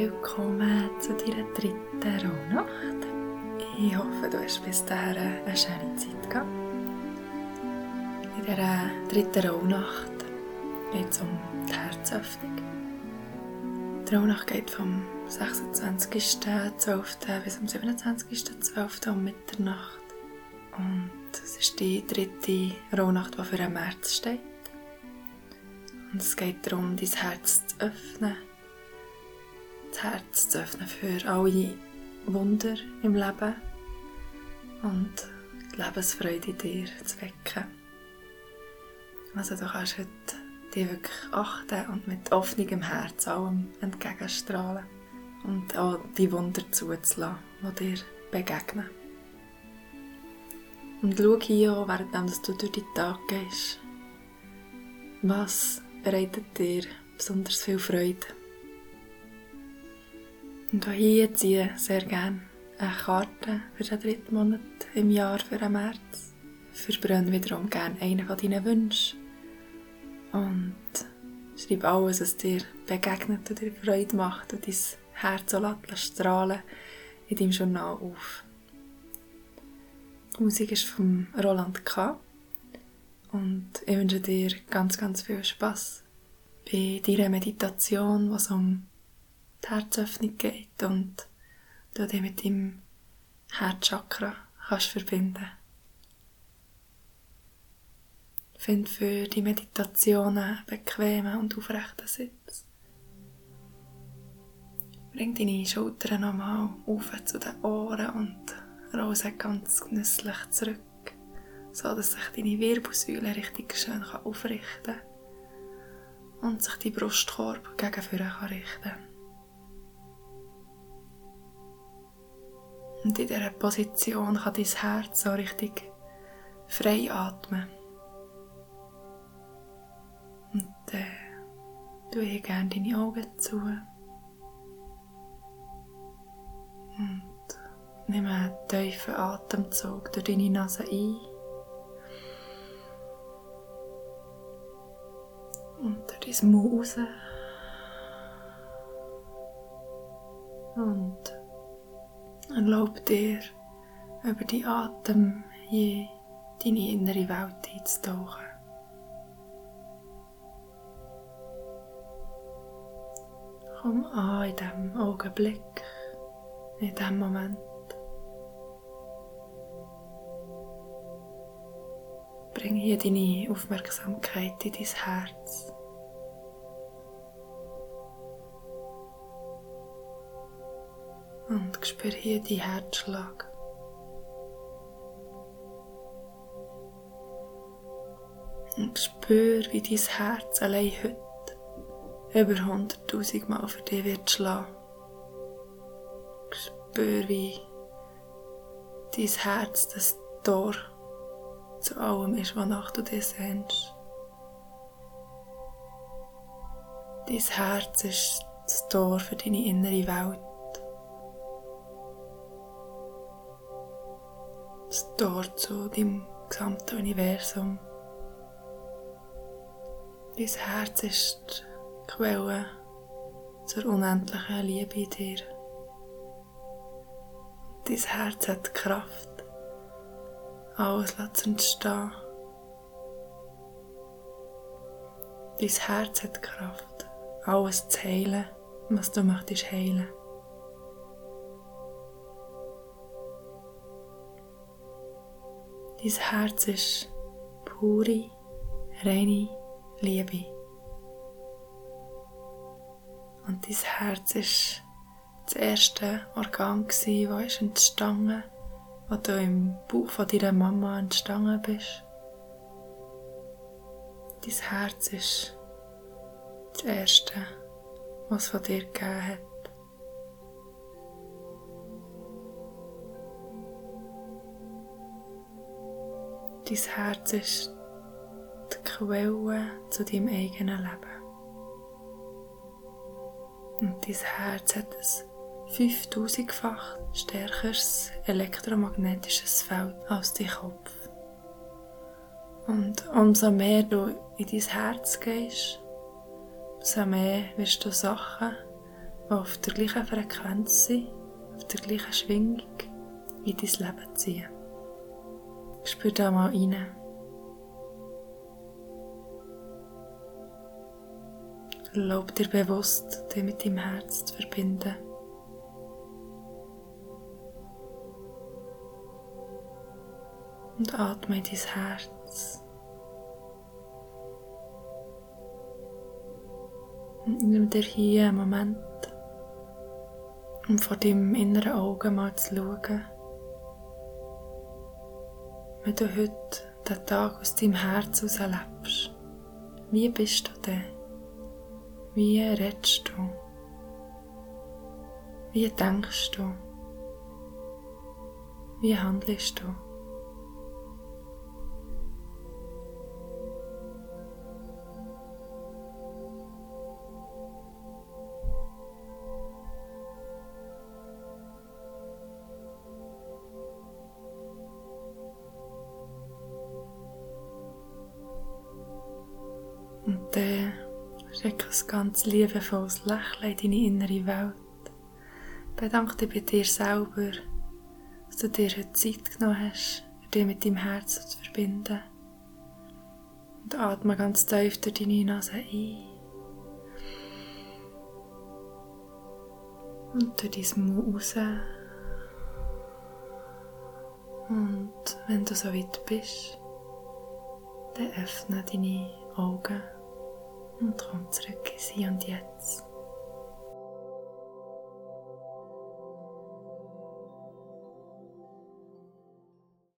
willkommen zu deiner dritten Rauhnacht. Ich hoffe, du hast bis dahin eine schöne Zeit gehabt. In dieser dritten Rauhnacht geht es um die Herzöffnung. Die Rauhnacht geht vom 26.12. bis am 27.12. um Mitternacht. Und es ist die dritte Rauhnacht, die für den März steht. Und es geht darum, dein Herz zu öffnen das Herz zu öffnen für alle Wunder im Leben und die Lebensfreude in dir zu wecken. Also du kannst heute dich wirklich achten und mit offenem Herz allem entgegenstrahlen und auch die Wunder zuzulassen, die dir begegnen. Und schau hier auch, während du durch die Tag gehst, was bereitet dir besonders viel Freude. Und auch hier ziehe ich sehr gerne eine Karte für den dritten Monat im Jahr für den März. Verbrenne wiederum gerne einen von deinen Wünschen. Und schreib alles, was dir begegnet und dir Freude macht und dein Herz so strahlen in deinem Journal auf. Die Musik ist von Roland K. Und ich wünsche dir ganz, ganz viel Spaß bei deiner Meditation, was um die Herzöffnung geht und du dich mit deinem Herzchakra kannst verbinden. Find für die Meditationen bequemen und aufrechten Sitz. Bring deine Schultern nochmal auf zu den Ohren und roll ganz genüsslich zurück, so dass sich deine Wirbelsäule richtig schön aufrichten kann und sich die Brustkorb gegen vorne richten kann. Und in dieser Position kann dein Herz so richtig frei atmen. Und äh, tue ich gerne deine Augen zu. Und nimm einen tiefen Atemzug durch deine Nase ein. Und durch dein Mund raus. Und Erlaub dir, über die Atem je deine innere Welt einzutauchen. Komm an in diesem Augenblick, in diesem Moment. Bring hier deine Aufmerksamkeit in dein Herz. Und spür hier die Herzschlag. Und spür, wie dein Herz allein heute über 100.000 Mal für dich wird schlagen. Spür, wie dein Herz das Tor zu allem ist, wonach du dich sehnst. Dein Herz ist das Tor für deine innere Welt. Das Tor zu deinem gesamten Universum. Dein Herz ist die Quelle zur unendlichen Liebe in dir. Dein Herz hat die Kraft, alles zu entstehen. Dein Herz hat die Kraft, alles zu heilen, was du möchtest heilen. Dein Herz ist pure, reine Liebe. Und dein Herz ist das erste Organ, das ist entstanden, als du im Bauch von deiner Mama entstanden bist. Dein Herz ist das erste, was es von dir gegeben hat. Dein Herz ist die Quelle zu deinem eigenen Leben. Und dein Herz hat ein 5000-fach stärkeres elektromagnetisches Feld als dein Kopf. Und umso mehr du in dein Herz gehst, umso mehr wirst du Sachen die auf der gleichen Frequenz sind, auf der gleichen Schwingung, in dein Leben ziehen. Spür da mal rein. Erlaub dir bewusst, dich mit deinem Herz zu verbinden. Und atme in dein Herz. Und nimm dir hier einen Moment, um vor deinem inneren Auge mal zu schauen, wenn du heute den Tag aus deinem Herz heraus. Wie bist du denn? Wie redest du? Wie denkst du? Wie handelst du? Dann Schick ein ganz liebevolles Lächeln in deine innere Welt. Bedanke dich bei dir selber, dass du dir heute Zeit genommen hast, dich mit deinem Herzen zu verbinden. Und atme ganz tief durch deine Nase ein. Und durch dein Mund raus. Und wenn du so weit bist, dann öffne deine Augen und komm zurück ins Hier und Jetzt.